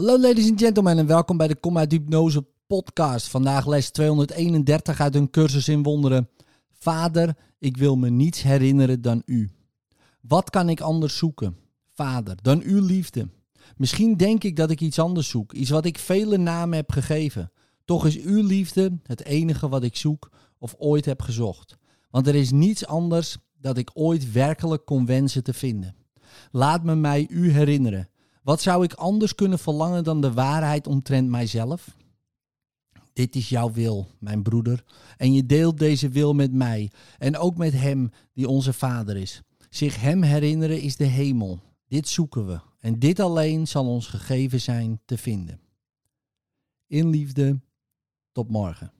Hallo ladies and gentlemen en welkom bij de Kom uit Hypnose podcast. Vandaag les 231 uit een cursus in wonderen. Vader, ik wil me niets herinneren dan u. Wat kan ik anders zoeken? Vader, dan uw liefde. Misschien denk ik dat ik iets anders zoek, iets wat ik vele namen heb gegeven. Toch is uw liefde het enige wat ik zoek of ooit heb gezocht. Want er is niets anders dat ik ooit werkelijk kon wensen te vinden. Laat me mij u herinneren. Wat zou ik anders kunnen verlangen dan de waarheid omtrent mijzelf? Dit is jouw wil, mijn broeder, en je deelt deze wil met mij en ook met Hem die onze Vader is. Zich Hem herinneren is de hemel. Dit zoeken we en dit alleen zal ons gegeven zijn te vinden. In liefde, tot morgen.